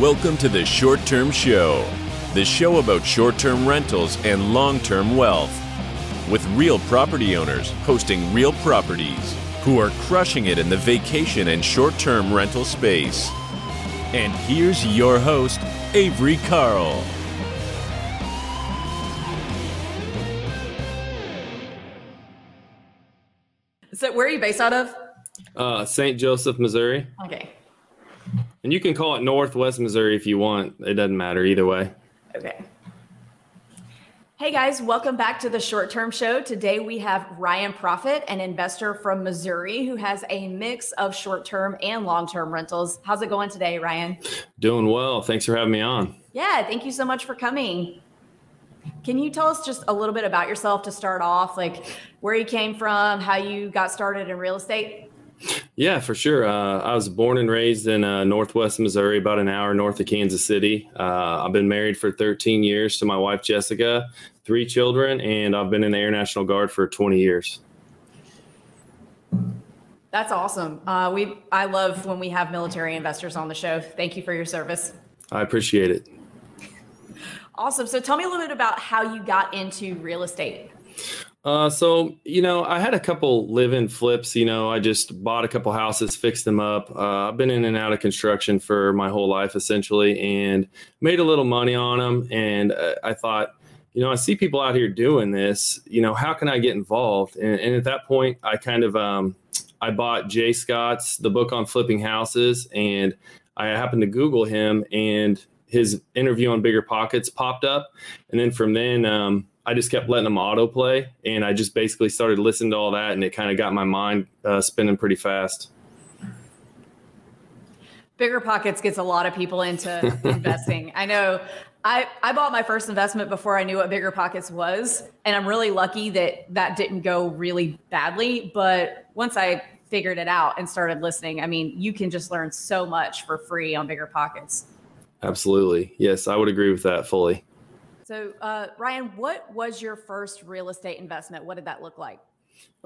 Welcome to the Short Term Show, the show about short term rentals and long term wealth. With real property owners hosting real properties who are crushing it in the vacation and short term rental space. And here's your host, Avery Carl. So, where are you based out of? Uh, St. Joseph, Missouri. Okay. And you can call it Northwest Missouri if you want. It doesn't matter either way. Okay. Hey guys, welcome back to the short term show. Today we have Ryan Proffit, an investor from Missouri who has a mix of short term and long term rentals. How's it going today, Ryan? Doing well. Thanks for having me on. Yeah, thank you so much for coming. Can you tell us just a little bit about yourself to start off, like where you came from, how you got started in real estate? Yeah, for sure. Uh, I was born and raised in uh, Northwest Missouri, about an hour north of Kansas City. Uh, I've been married for 13 years to my wife, Jessica, three children, and I've been in the Air National Guard for 20 years. That's awesome. Uh, we I love when we have military investors on the show. Thank you for your service. I appreciate it. Awesome. So tell me a little bit about how you got into real estate. Uh, so you know, I had a couple live-in flips. You know, I just bought a couple houses, fixed them up. Uh, I've been in and out of construction for my whole life, essentially, and made a little money on them. And uh, I thought, you know, I see people out here doing this. You know, how can I get involved? And, and at that point, I kind of um, I bought Jay Scott's the book on flipping houses, and I happened to Google him, and his interview on Bigger Pockets popped up, and then from then. Um, I just kept letting them autoplay, and I just basically started listening to all that, and it kind of got my mind uh, spinning pretty fast. Bigger Pockets gets a lot of people into investing. I know I, I bought my first investment before I knew what Bigger Pockets was, and I'm really lucky that that didn't go really badly. But once I figured it out and started listening, I mean, you can just learn so much for free on Bigger Pockets. Absolutely. Yes, I would agree with that fully. So, uh, Ryan, what was your first real estate investment? What did that look like?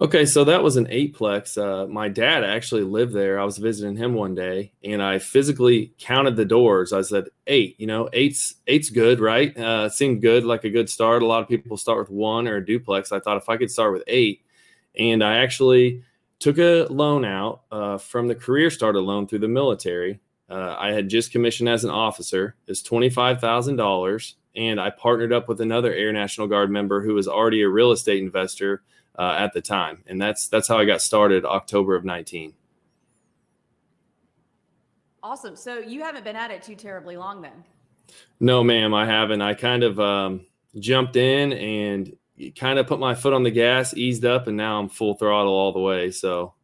Okay, so that was an eightplex. Uh, my dad actually lived there. I was visiting him one day, and I physically counted the doors. I said eight. You know, eight's eight's good, right? Uh, seemed good, like a good start. A lot of people start with one or a duplex. I thought if I could start with eight, and I actually took a loan out uh, from the career starter loan through the military. Uh, I had just commissioned as an officer. It's twenty five thousand dollars and I partnered up with another Air National Guard member who was already a real estate investor uh, at the time, and that's that's how I got started, October of nineteen. Awesome. So you haven't been at it too terribly long then. No, ma'am, I haven't. I kind of um, jumped in and kind of put my foot on the gas, eased up, and now I'm full throttle all the way. So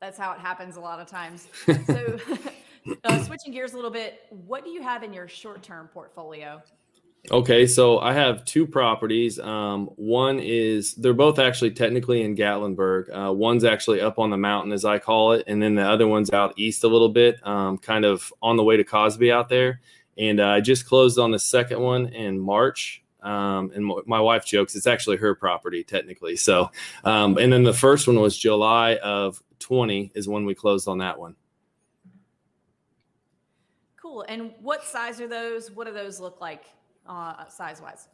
that's how it happens a lot of times. So. Uh, switching gears a little bit, what do you have in your short term portfolio? Okay, so I have two properties. Um, one is they're both actually technically in Gatlinburg. Uh, one's actually up on the mountain, as I call it, and then the other one's out east a little bit, um, kind of on the way to Cosby out there. And uh, I just closed on the second one in March. Um, and my wife jokes it's actually her property technically. So, um, and then the first one was July of 20 is when we closed on that one. Cool. And what size are those? What do those look like uh, size wise?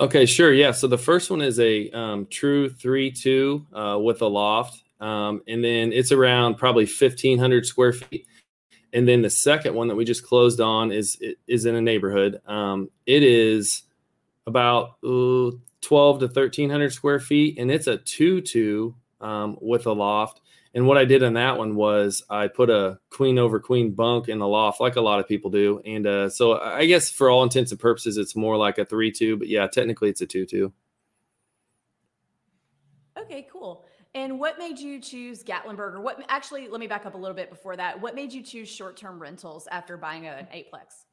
Okay, sure. Yeah. So the first one is a um, true 3 2 uh, with a loft. Um, and then it's around probably 1,500 square feet. And then the second one that we just closed on is is in a neighborhood. Um, it is about uh, 12 to 1,300 square feet, and it's a 2 2 um, with a loft. And what I did on that one was I put a queen over queen bunk in the loft, like a lot of people do. And uh, so I guess for all intents and purposes, it's more like a three two, but yeah, technically it's a two two. Okay, cool. And what made you choose Gatlinburg? Or what actually? Let me back up a little bit before that. What made you choose short term rentals after buying an eightplex?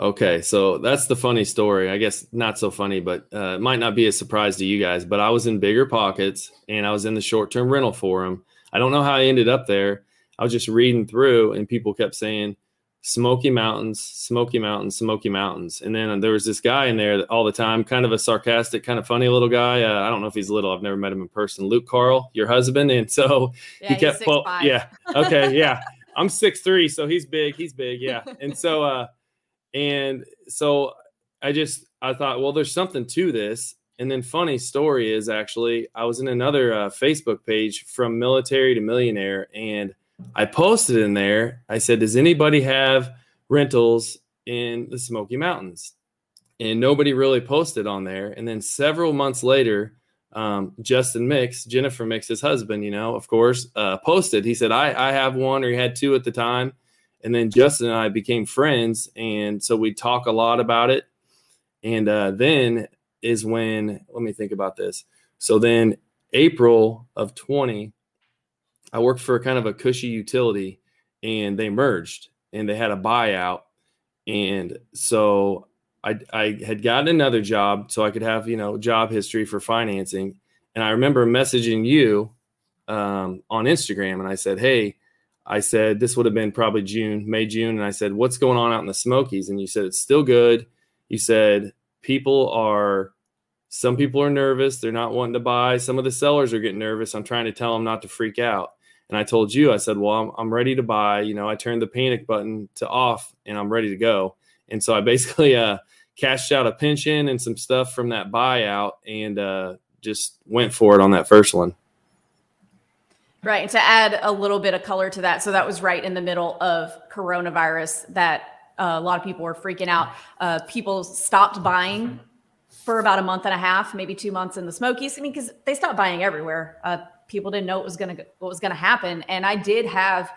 Okay, so that's the funny story. I guess not so funny, but uh, it might not be a surprise to you guys. But I was in bigger pockets, and I was in the short term rental forum I don't know how I ended up there. I was just reading through, and people kept saying Smoky Mountains, Smoky Mountains, Smoky Mountains. And then there was this guy in there all the time, kind of a sarcastic, kind of funny little guy. Uh, I don't know if he's little. I've never met him in person. Luke Carl, your husband. And so yeah, he kept, well, yeah, okay, yeah. I'm six three, so he's big. He's big, yeah. And so, uh, and so I just I thought, well, there's something to this. And then, funny story is actually, I was in another uh, Facebook page from military to millionaire, and I posted in there. I said, "Does anybody have rentals in the Smoky Mountains?" And nobody really posted on there. And then several months later, um, Justin Mix, Jennifer Mix's husband, you know, of course, uh, posted. He said, I, I have one, or he had two at the time. And then Justin and I became friends. And so we talk a lot about it. And uh, then is when, let me think about this. So then April of 20, I worked for kind of a cushy utility and they merged and they had a buyout. And so I, I had gotten another job so I could have, you know, job history for financing. And I remember messaging you um, on Instagram and I said, Hey, I said, this would have been probably June, May, June. And I said, what's going on out in the Smokies? And you said, it's still good. You said, people are, some people are nervous. They're not wanting to buy. Some of the sellers are getting nervous. I'm trying to tell them not to freak out. And I told you, I said, well, I'm, I'm ready to buy. You know, I turned the panic button to off and I'm ready to go. And so I basically, uh, cashed out a pension and some stuff from that buyout and uh, just went for it on that first one. Right. And to add a little bit of color to that, so that was right in the middle of coronavirus that uh, a lot of people were freaking out. Uh, people stopped buying for about a month and a half, maybe two months in the Smokies. I mean, because they stopped buying everywhere. Uh, people didn't know what was to what was going to happen, and I did have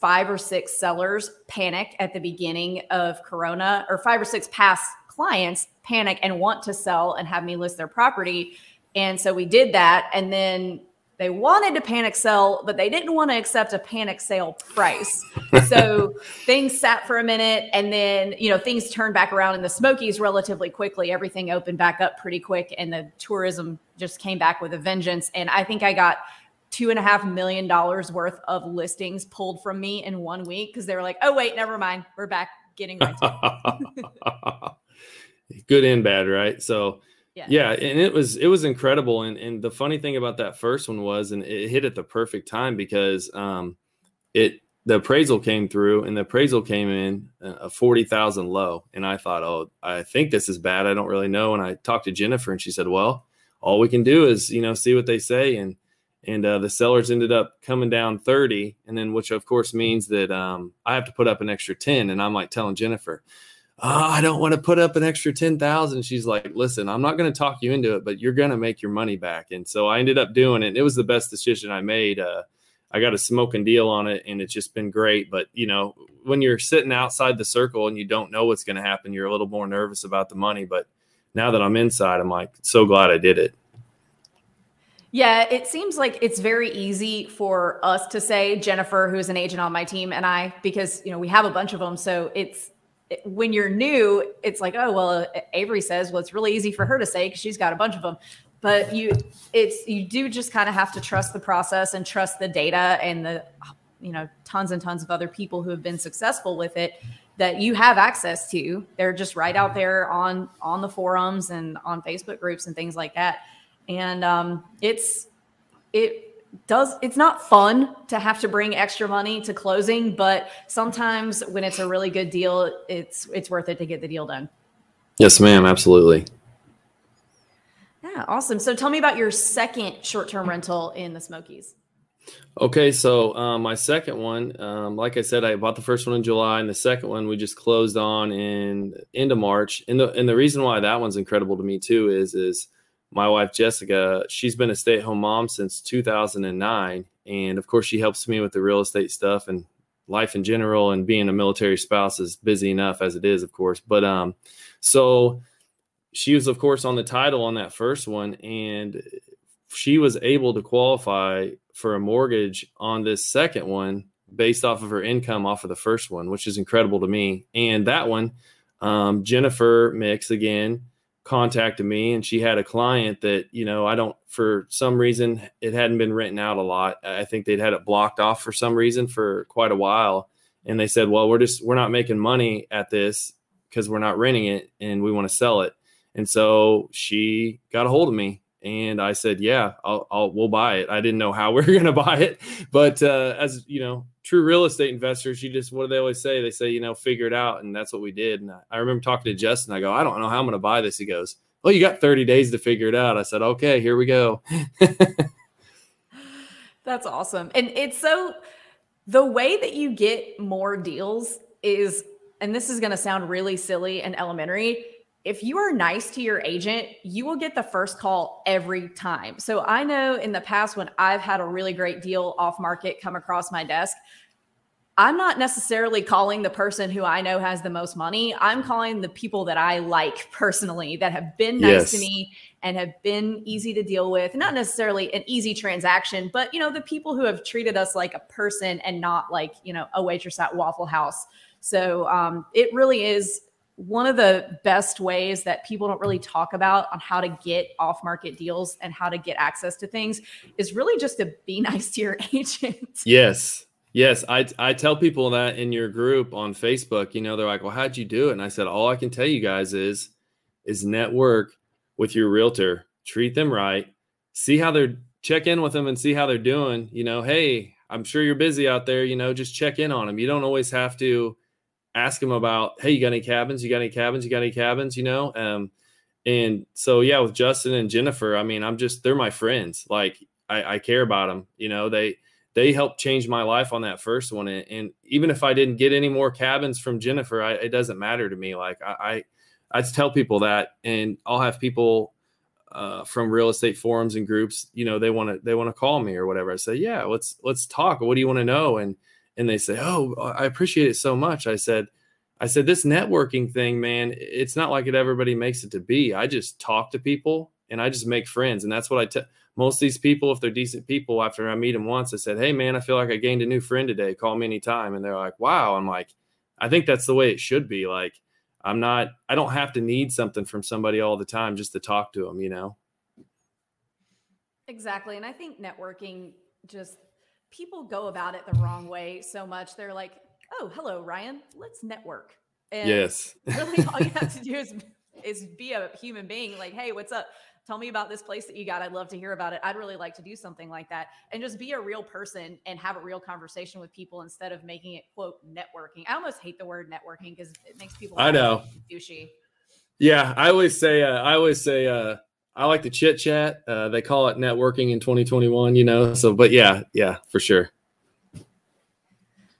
five or six sellers panic at the beginning of Corona, or five or six past clients panic and want to sell and have me list their property. And so we did that. And then they wanted to panic sell, but they didn't want to accept a panic sale price. so things sat for a minute and then, you know, things turned back around in the Smokies relatively quickly. Everything opened back up pretty quick and the tourism just came back with a vengeance. And I think I got two and a half million dollars worth of listings pulled from me in one week because they were like, oh, wait, never mind. We're back getting good and bad, right? So yeah. yeah, and it was it was incredible. And and the funny thing about that first one was, and it hit at the perfect time because um it the appraisal came through and the appraisal came in a 40,000 low. And I thought, oh, I think this is bad. I don't really know. And I talked to Jennifer and she said, well, all we can do is, you know, see what they say. And, and uh, the sellers ended up coming down 30. And then, which of course means that um, I have to put up an extra 10. And I'm like telling Jennifer, oh, I don't want to put up an extra 10,000. She's like, listen, I'm not going to talk you into it, but you're going to make your money back. And so I ended up doing it. It was the best decision I made. Uh, I got a smoking deal on it and it's just been great. But, you know, when you're sitting outside the circle and you don't know what's going to happen, you're a little more nervous about the money. But now that I'm inside, I'm like, so glad I did it. Yeah, it seems like it's very easy for us to say Jennifer, who's an agent on my team, and I, because you know we have a bunch of them. So it's when you're new, it's like, oh well, Avery says, well, it's really easy for her to say because she's got a bunch of them. But you, it's you do just kind of have to trust the process and trust the data and the, you know, tons and tons of other people who have been successful with it that you have access to. They're just right out there on on the forums and on Facebook groups and things like that. And um, it's it does it's not fun to have to bring extra money to closing but sometimes when it's a really good deal it's it's worth it to get the deal done. Yes ma'am absolutely. Yeah awesome. So tell me about your second short-term rental in the smokies. Okay so um, my second one um, like i said i bought the first one in july and the second one we just closed on in end of march. And the and the reason why that one's incredible to me too is is my wife Jessica, she's been a stay-at-home mom since 2009, and of course, she helps me with the real estate stuff and life in general. And being a military spouse is busy enough as it is, of course. But um, so she was, of course, on the title on that first one, and she was able to qualify for a mortgage on this second one based off of her income off of the first one, which is incredible to me. And that one, um, Jennifer Mix again contacted me and she had a client that you know i don't for some reason it hadn't been written out a lot. I think they'd had it blocked off for some reason for quite a while and they said well we're just we're not making money at this because we're not renting it and we want to sell it. And so she got a hold of me And I said, yeah, I'll, I'll we'll buy it. I didn't know how we are going to buy it, but uh, as you know, true real estate investors, you just what do they always say? They say, you know, figure it out, and that's what we did. And I, remember talking to Justin. I go, I don't know how I'm going to buy this. He goes, Well, you got 30 days to figure it out. I said, Okay, here we go. that's awesome, and it's so the way that you get more deals is, and this is going to sound really silly and elementary if you are nice to your agent, you will get the first call every time. So I know in the past when I've had a really great deal off market come across my desk, I'm not necessarily calling the person who I know has the most money. I'm calling the people that I like personally that have been nice yes. to me and have been easy to deal with. Not necessarily an easy transaction, but you know, the people who have treated us like a person and not like, you know, a waitress at Waffle House. So um, it really is one of the best ways that people don't really talk about on how to get off market deals and how to get access to things is really just to be nice to your agent. Yes. Yes, I I tell people that in your group on Facebook, you know, they're like, "Well, how'd you do it?" And I said, "All I can tell you guys is is network with your realtor, treat them right, see how they're check in with them and see how they're doing. You know, hey, I'm sure you're busy out there. You know, just check in on them. You don't always have to ask them about, hey, you got any cabins? You got any cabins? You got any cabins? You know, um, and so yeah, with Justin and Jennifer, I mean, I'm just they're my friends. Like I, I care about them. You know, they they helped change my life on that first one, and, and even if I didn't get any more cabins from Jennifer, I, it doesn't matter to me. Like I, I, I tell people that, and I'll have people uh, from real estate forums and groups, you know, they want to they want to call me or whatever. I say, yeah, let's let's talk. What do you want to know? And and they say, "Oh, I appreciate it so much." I said, "I said this networking thing, man. It's not like it everybody makes it to be. I just talk to people and I just make friends, and that's what I tell most of these people. If they're decent people, after I meet them once, I said, "Hey, man, I feel like I gained a new friend today. Call me anytime." And they're like, "Wow." I'm like, "I think that's the way it should be. Like, I'm not. I don't have to need something from somebody all the time just to talk to them. You know." Exactly, and I think networking just people go about it the wrong way so much. They're like, "Oh, hello, Ryan. Let's network." And yes. really, all you have to do is is be a human being. Like, "Hey, what's up? Tell me about this place that you got. I'd love to hear about it. I'd really like to do something like that." And just be a real person and have a real conversation with people instead of making it quote networking. I almost hate the word networking because it makes people. I know. Douchey. Yeah, I always say. Uh, I always say. Uh, I like the chit chat. Uh, they call it networking in 2021, you know. So, but yeah, yeah, for sure.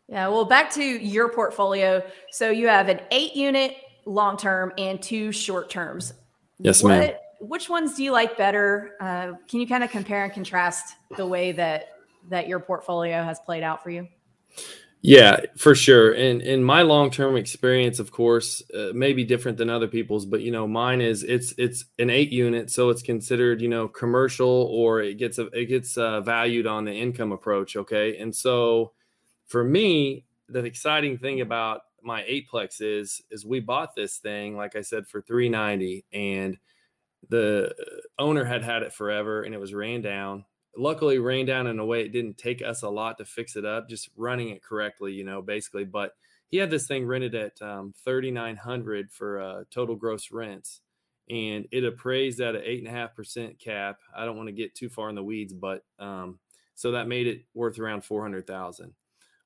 Yeah. Well, back to your portfolio. So you have an eight unit long term and two short terms. Yes, what, ma'am. Which ones do you like better? Uh, can you kind of compare and contrast the way that that your portfolio has played out for you? Yeah, for sure. And in my long term experience, of course, uh, may be different than other people's, but you know, mine is it's it's an eight unit, so it's considered you know commercial or it gets a, it gets uh, valued on the income approach. Okay, and so for me, the exciting thing about my eightplex is is we bought this thing, like I said, for three ninety, and the owner had had it forever, and it was ran down luckily rained down in a way it didn't take us a lot to fix it up, just running it correctly, you know, basically. But he had this thing rented at um, 3900 for uh, total gross rents and it appraised at an eight and a half percent cap. I don't want to get too far in the weeds, but um, so that made it worth around 400,000.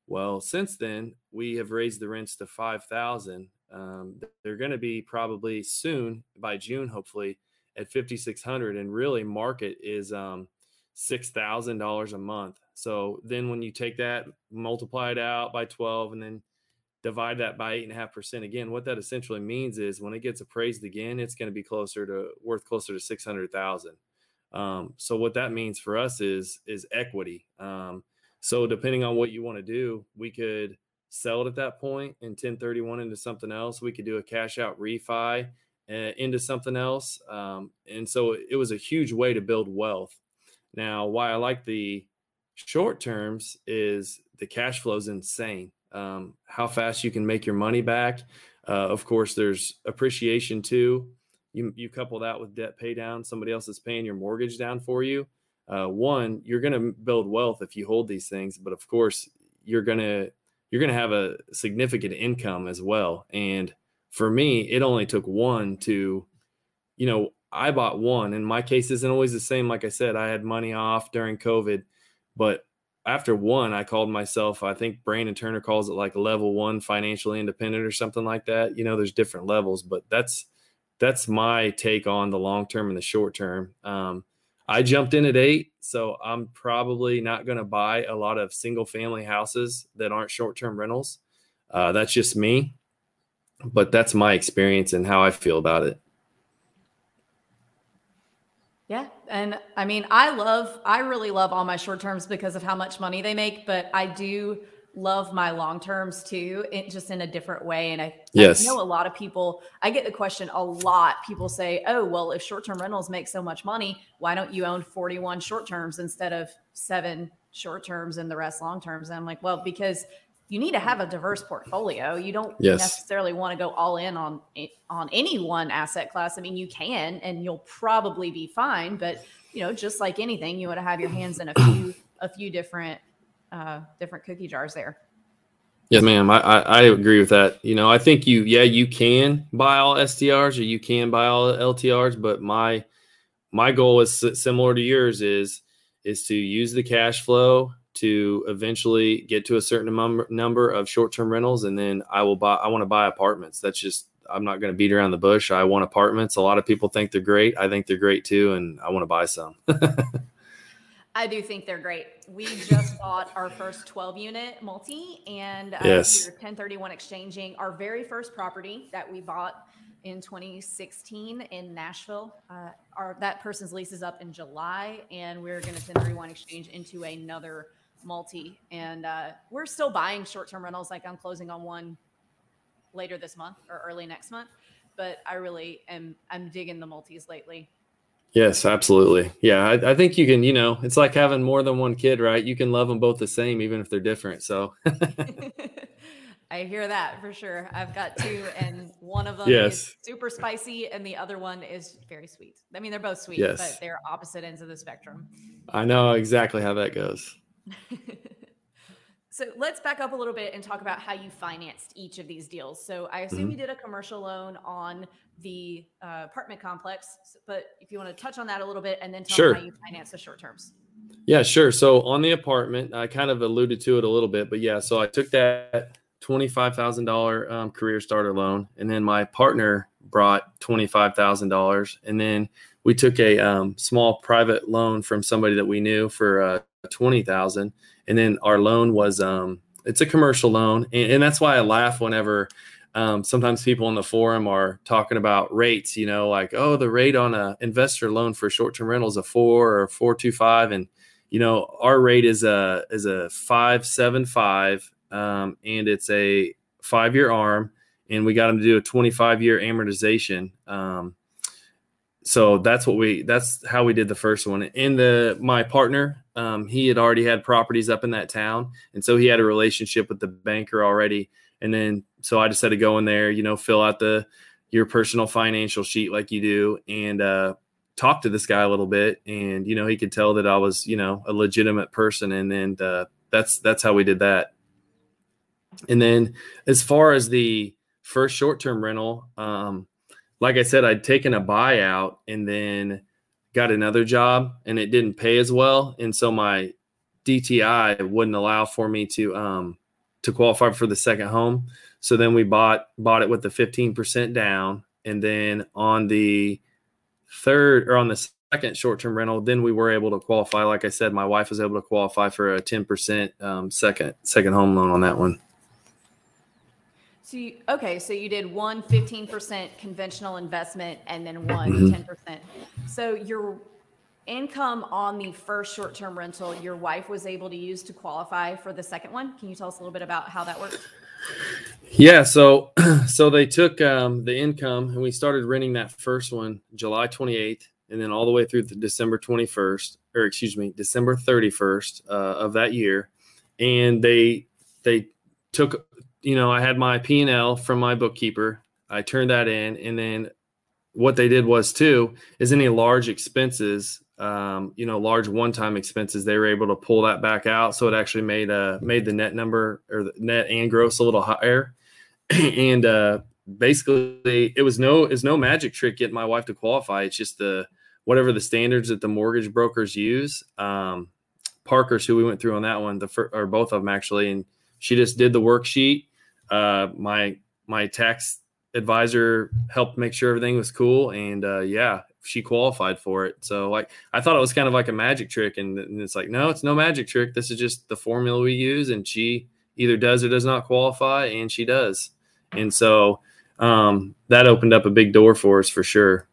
Well, since then we have raised the rents to 5,000. Um, they're going to be probably soon by June, hopefully at 5,600 and really market is, um, $6,000 a month. So then when you take that, multiply it out by 12, and then divide that by eight and a half percent again, what that essentially means is when it gets appraised again, it's going to be closer to worth closer to 600,000. Um, so what that means for us is, is equity. Um, so depending on what you want to do, we could sell it at that point and 1031 into something else. We could do a cash out refi uh, into something else. Um, and so it was a huge way to build wealth. Now, why I like the short terms is the cash flow is insane. Um, how fast you can make your money back. Uh, of course, there's appreciation too. You, you couple that with debt pay down, somebody else is paying your mortgage down for you. Uh, one, you're going to build wealth if you hold these things, but of course, you're going to you're going to have a significant income as well. And for me, it only took one to, you know, I bought one, and my case isn't always the same. Like I said, I had money off during COVID, but after one, I called myself, I think Brandon Turner calls it like level one financially independent or something like that. You know, there's different levels, but that's that's my take on the long term and the short term. Um, I jumped in at eight, so I'm probably not going to buy a lot of single family houses that aren't short term rentals. Uh, that's just me, but that's my experience and how I feel about it. Yeah. And I mean, I love, I really love all my short terms because of how much money they make, but I do love my long terms too, it, just in a different way. And I, yes. I know a lot of people, I get the question a lot. People say, oh, well, if short term rentals make so much money, why don't you own 41 short terms instead of seven short terms and the rest long terms? And I'm like, well, because you need to have a diverse portfolio. You don't yes. necessarily want to go all in on on any one asset class. I mean, you can, and you'll probably be fine. But you know, just like anything, you want to have your hands in a few a few different uh, different cookie jars there. Yes, ma'am. I, I, I agree with that. You know, I think you yeah you can buy all STRs or you can buy all LTRs, but my my goal is similar to yours is is to use the cash flow to eventually get to a certain number number of short-term rentals and then I will buy I want to buy apartments. That's just I'm not going to beat around the bush. I want apartments. A lot of people think they're great. I think they're great too and I want to buy some. I do think they're great. We just bought our first 12 unit multi and uh, yes. 1031 exchanging our very first property that we bought in 2016 in Nashville. Uh, our that person's lease is up in July, and we're going to 1031 exchange into another multi. And uh, we're still buying short term rentals. Like I'm closing on one later this month or early next month. But I really am I'm digging the multis lately. Yes, absolutely. Yeah, I, I, think you can. You know, it's like having more than one kid, right? You can love them both the same, even if they're different. So. I hear that for sure. I've got two, and one of them yes. is super spicy, and the other one is very sweet. I mean, they're both sweet, yes. but they're opposite ends of the spectrum. I know exactly how that goes. so let's back up a little bit and talk about how you financed each of these deals. So I assume mm-hmm. you did a commercial loan on the uh, apartment complex, but if you want to touch on that a little bit and then tell sure. me how you finance the short terms. Yeah, sure. So on the apartment, I kind of alluded to it a little bit, but yeah, so I took that twenty-five thousand um, career starter loan, and then my partner brought twenty-five thousand dollars, and then we took a um, small private loan from somebody that we knew for uh, twenty thousand, and then our loan was um, it's a commercial loan, and, and that's why I laugh whenever um, sometimes people in the forum are talking about rates. You know, like oh, the rate on a investor loan for short term rentals a four or four two five, and you know our rate is a is a five seven five, um, and it's a five year arm, and we got them to do a twenty five year amortization. Um, so that's what we that's how we did the first one. And the my partner um, he had already had properties up in that town. And so he had a relationship with the banker already. And then so i just had to go in there you know fill out the your personal financial sheet like you do and uh, talk to this guy a little bit. And you know he could tell that i was you know a legitimate person. And then uh, that's that's how we did that. And then as far as the first short-term rental um, like I said, I'd taken a buyout and then got another job and it didn't pay as well. And so my DTI wouldn't allow for me to um to qualify for the second home. So then we bought bought it with the 15% down. And then on the third or on the second short-term rental, then we were able to qualify. Like I said, my wife was able to qualify for a 10% um, second second home loan on that one. So you, okay, so you did one 15% conventional investment and then one mm-hmm. 10%. So your income on the first short-term rental, your wife was able to use to qualify for the second one. Can you tell us a little bit about how that worked? Yeah, so so they took um, the income and we started renting that first one July 28th and then all the way through the December 21st or excuse me, December 31st uh, of that year. And they they took you know, I had my P and L from my bookkeeper. I turned that in, and then what they did was too is any large expenses, um, you know, large one-time expenses, they were able to pull that back out, so it actually made uh made the net number or the net and gross a little higher. and uh, basically it was no is no magic trick getting my wife to qualify. It's just the whatever the standards that the mortgage brokers use. Um, Parker's who we went through on that one, the fir- or both of them actually, and she just did the worksheet. Uh, my my tax advisor helped make sure everything was cool, and uh, yeah, she qualified for it. So like I thought it was kind of like a magic trick, and, and it's like no, it's no magic trick. This is just the formula we use, and she either does or does not qualify, and she does. And so um, that opened up a big door for us for sure.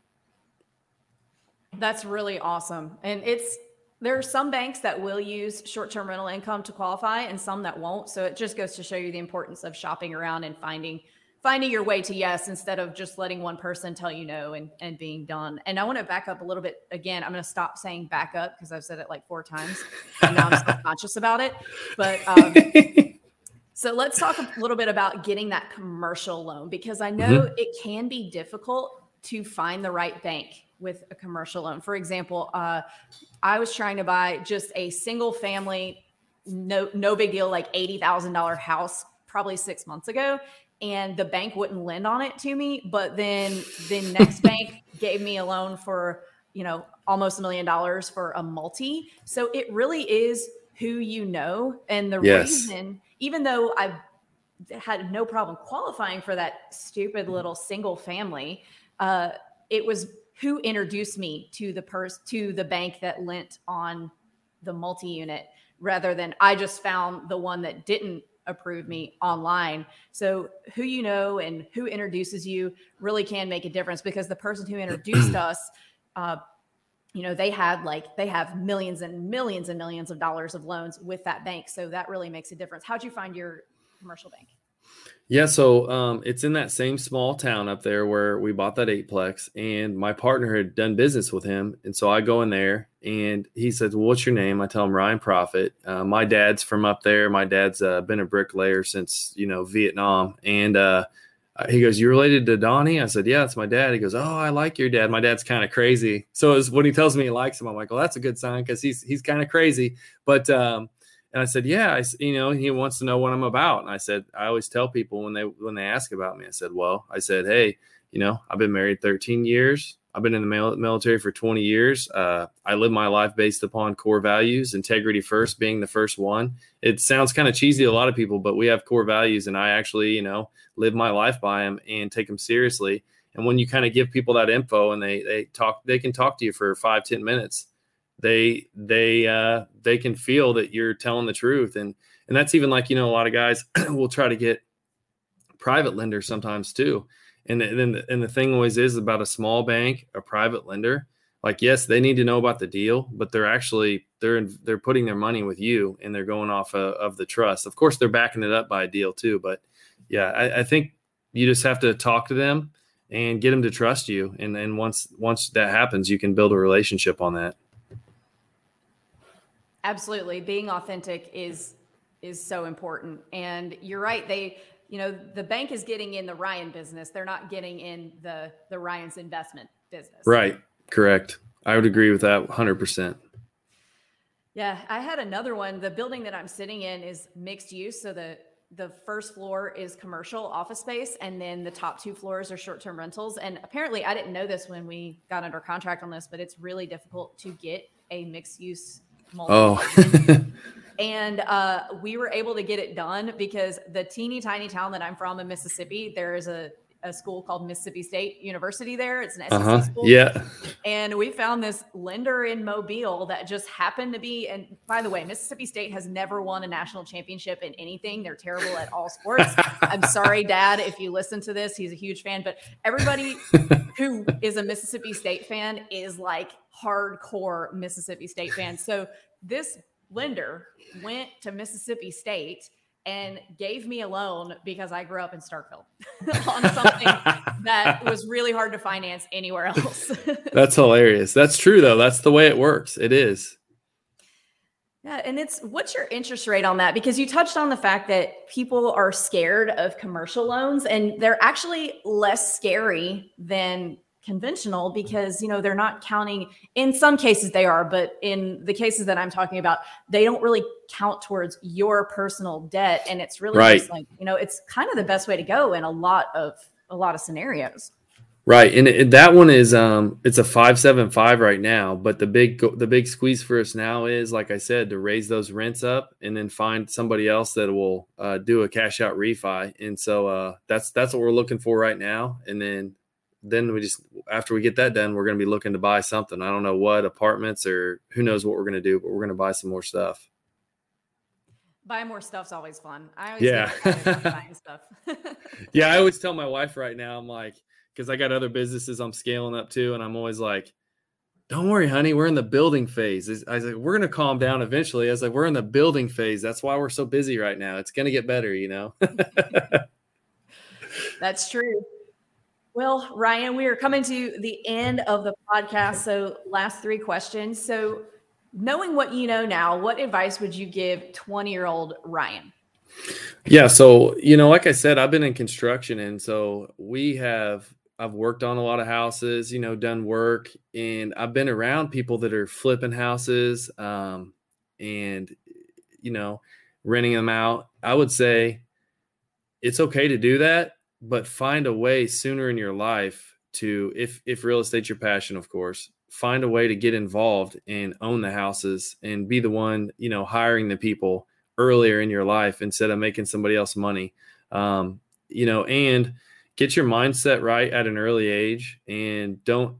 That's really awesome. And it's there are some banks that will use short-term rental income to qualify and some that won't. So it just goes to show you the importance of shopping around and finding finding your way to yes instead of just letting one person tell you no and, and being done. And I want to back up a little bit again. I'm going to stop saying back up because I've said it like four times and now I'm self-conscious about it. But um, so let's talk a little bit about getting that commercial loan because I know mm-hmm. it can be difficult to find the right bank with a commercial loan. For example, uh, I was trying to buy just a single family, no no big deal, like eighty thousand dollar house probably six months ago, and the bank wouldn't lend on it to me. But then the next bank gave me a loan for you know almost a million dollars for a multi. So it really is who you know, and the yes. reason, even though I had no problem qualifying for that stupid little single family. Uh, it was who introduced me to the person to the bank that lent on the multi-unit rather than I just found the one that didn't approve me online. So who you know and who introduces you really can make a difference because the person who introduced us, uh, you know, they had like they have millions and millions and millions of dollars of loans with that bank. So that really makes a difference. How'd you find your commercial bank? Yeah, so um, it's in that same small town up there where we bought that eightplex, and my partner had done business with him, and so I go in there, and he says, well, "What's your name?" I tell him Ryan Proffit. Uh, my dad's from up there. My dad's uh, been a bricklayer since you know Vietnam, and uh, he goes, "You related to Donnie?" I said, "Yeah, it's my dad." He goes, "Oh, I like your dad. My dad's kind of crazy." So when he tells me he likes him, I'm like, "Well, that's a good sign because he's he's kind of crazy." But um, and I said, yeah, I, you know, he wants to know what I'm about. And I said, I always tell people when they, when they ask about me, I said, well, I said, Hey, you know, I've been married 13 years. I've been in the military for 20 years. Uh, I live my life based upon core values, integrity first being the first one. It sounds kind of cheesy to a lot of people, but we have core values, and I actually, you know, live my life by them and take them seriously. And when you kind of give people that info and they they talk, they can talk to you for five ten minutes they they uh, they can feel that you're telling the truth. And and that's even like you know a lot of guys will try to get private lenders sometimes too. And then the, and the thing always is about a small bank a private lender like yes they need to know about the deal but they're actually they're they're putting their money with you and they're going off of, of, the trust. Of course they're backing it up by a deal too but yeah I, I think you just have to talk to them and get them to trust you. And then once once that happens you can build a relationship on that Absolutely. Being authentic is is so important. And you're right. They, you know, the bank is getting in the Ryan business. They're not getting in the the Ryan's investment business. Right. Correct. I would agree with that 100%. Yeah, I had another one. The building that I'm sitting in is mixed use, so the the first floor is commercial office space and then the top two floors are short-term rentals and apparently I didn't know this when we got under contract on this, but it's really difficult to get a mixed use Oh. and uh, we were able to get it done because the teeny tiny town that I'm from in Mississippi, there is a, a school called Mississippi State University there. It's an SEC uh-huh. school. Yeah. And we found this lender in Mobile that just happened to be. And by the way, Mississippi State has never won a national championship in anything. They're terrible at all sports. I'm sorry, Dad, if you listen to this. He's a huge fan, but everybody who is a Mississippi State fan is like hardcore Mississippi State fans. So this lender went to Mississippi State and gave me a loan because I grew up in Starkville on something that was really hard to finance anywhere else. That's hilarious. That's true though. That's the way it works. It is. Yeah, and it's what's your interest rate on that? Because you touched on the fact that people are scared of commercial loans and they're actually less scary than conventional because you know they're not counting in some cases they are but in the cases that i'm talking about they don't really count towards your personal debt and it's really right. just like you know it's kind of the best way to go in a lot of a lot of scenarios. Right, and it, that one is um, it's a five seven five right now. But the big the big squeeze for us now is, like I said, to raise those rents up and then find somebody else that will uh, do a cash out refi. And so uh, that's that's what we're looking for right now. And then then we just after we get that done, we're going to be looking to buy something. I don't know what apartments or who knows what we're going to do, but we're going to buy some more stuff. Buy more stuff's always fun. I always yeah buying stuff. yeah, I always tell my wife right now, I'm like because I got other businesses I'm scaling up to, and I'm always like, "Don't worry, honey, we're in the building phase." I was like, "We're gonna calm down eventually." I was like, "We're in the building phase. That's why we're so busy right now. It's gonna get better, you know." That's true. Well, Ryan, we are coming to the end of the podcast. So, last three questions. So, knowing what you know now, what advice would you give 20 year old Ryan? Yeah. So, you know, like I said, I've been in construction. And so we have I've worked on a lot of houses, you know, done work, and I've been around people that are flipping houses, um, and you know, renting them out. I would say it's okay to do that, but find a way sooner in your life to, if if real estate's your passion, of course, find a way to get involved and own the houses and be the one, you know, hiring the people earlier in your life instead of making somebody else money. Um, you know, and get your mindset right at an early age and don't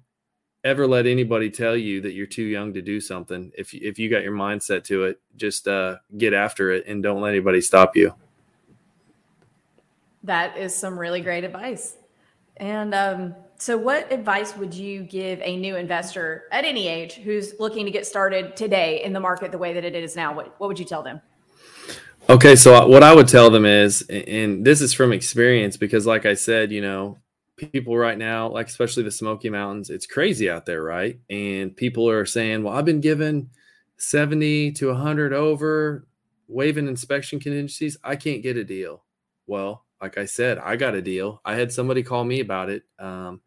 ever let anybody tell you that you're too young to do something. If if you got your mindset to it, just uh, get after it and don't let anybody stop you. That is some really great advice. And um, so, what advice would you give a new investor at any age who's looking to get started today in the market the way that it is now? What, what would you tell them? Okay, so what I would tell them is, and this is from experience, because like I said, you know, people right now, like especially the Smoky Mountains, it's crazy out there, right? And people are saying, well, I've been given 70 to 100 over, waiving inspection contingencies. I can't get a deal. Well, like I said, I got a deal. I had somebody call me about it. Um,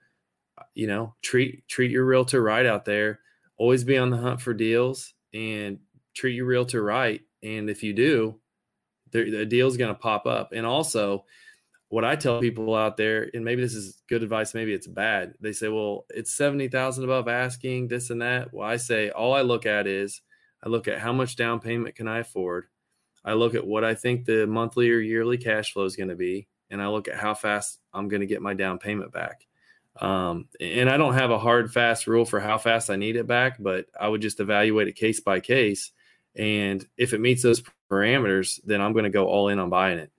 you know, treat treat your realtor right out there. Always be on the hunt for deals and treat your realtor right. And if you do, the deal is going to pop up. And also, what I tell people out there, and maybe this is good advice, maybe it's bad. They say, "Well, it's seventy thousand above asking, this and that." Well, I say all I look at is I look at how much down payment can I afford. I look at what I think the monthly or yearly cash flow is going to be, and I look at how fast I'm going to get my down payment back. Um, and I don't have a hard, fast rule for how fast I need it back, but I would just evaluate it case by case. And if it meets those parameters, then I'm going to go all in on buying it.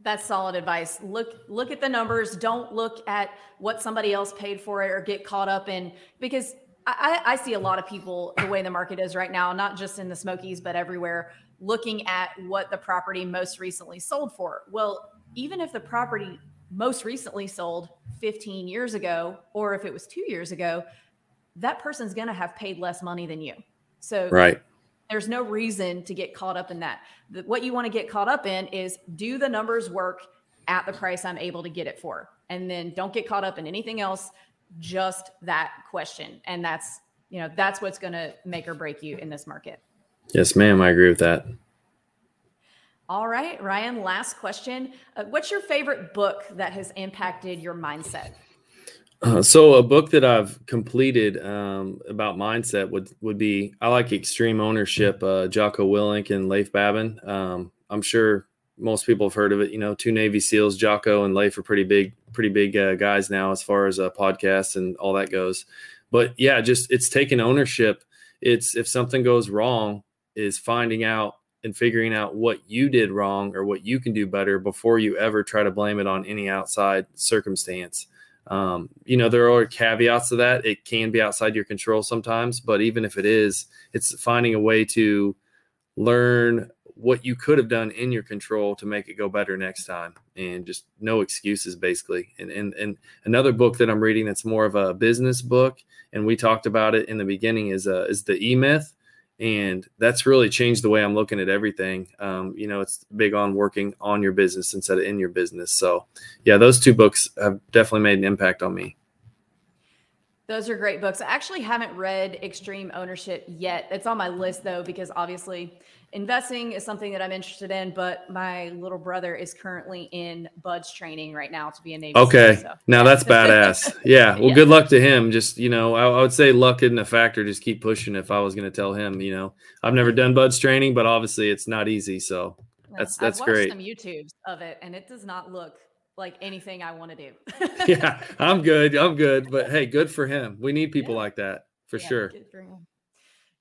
That's solid advice. Look look at the numbers. Don't look at what somebody else paid for it or get caught up in because I, I see a lot of people the way the market is right now, not just in the Smokies but everywhere, looking at what the property most recently sold for. Well, even if the property most recently sold 15 years ago, or if it was two years ago, that person's going to have paid less money than you. So right. There's no reason to get caught up in that. The, what you want to get caught up in is do the numbers work at the price I'm able to get it for? And then don't get caught up in anything else, just that question. And that's, you know, that's what's going to make or break you in this market. Yes, ma'am. I agree with that. All right, Ryan, last question. Uh, what's your favorite book that has impacted your mindset? Uh, so a book that I've completed um, about mindset would would be I like Extreme Ownership, uh, Jocko Willink and Leif Babin. Um, I'm sure most people have heard of it. You know, two Navy SEALs, Jocko and Leif, are pretty big, pretty big uh, guys now as far as uh, podcasts and all that goes. But yeah, just it's taking ownership. It's if something goes wrong, is finding out and figuring out what you did wrong or what you can do better before you ever try to blame it on any outside circumstance. Um, you know, there are caveats to that. It can be outside your control sometimes, but even if it is, it's finding a way to learn what you could have done in your control to make it go better next time. And just no excuses basically. And and, and another book that i'm reading that's more of a business book and we talked about it in the beginning is uh, is the e-myth. And that's really changed the way i'm looking at everything. Um, you know it's big on working on your business instead of in your business. So yeah those two books have definitely made an impact on me. Those are great books. I actually haven't read Extreme Ownership yet. It's on my list though, because obviously investing is something that I'm interested in, but my little brother is currently in BUD/S training right now to be a Navy. Okay. So. Now that's badass. Yeah. Well, yeah. good luck to him. Just, you know, I, I, would say luck isn't a factor. Just keep pushing. If I was going to tell him, you know, I've never done BUD/S training, but obviously it's not easy. So that's, that's I've great. some YouTubes of it and it does not look like anything I want to do. yeah, I'm good. I'm good. But hey, good for him. We need people yeah. like that for yeah, sure. For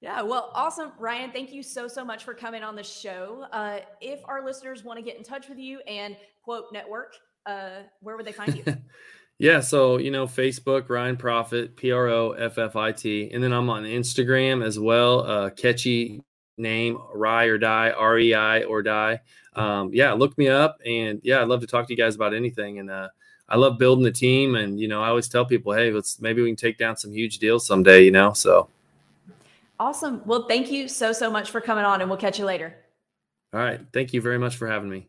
yeah, well, awesome. Ryan, thank you so, so much for coming on the show. Uh, if our listeners want to get in touch with you and quote network, uh, where would they find you? yeah, so, you know, Facebook, Ryan Proffit, P R O F F I T. And then I'm on Instagram as well, uh, catchy name, Rye or Die, R E I or Die um, yeah, look me up. And yeah, I'd love to talk to you guys about anything. And uh, I love building the team. And, you know, I always tell people, hey, let's maybe we can take down some huge deals someday, you know? So awesome. Well, thank you so, so much for coming on and we'll catch you later. All right. Thank you very much for having me.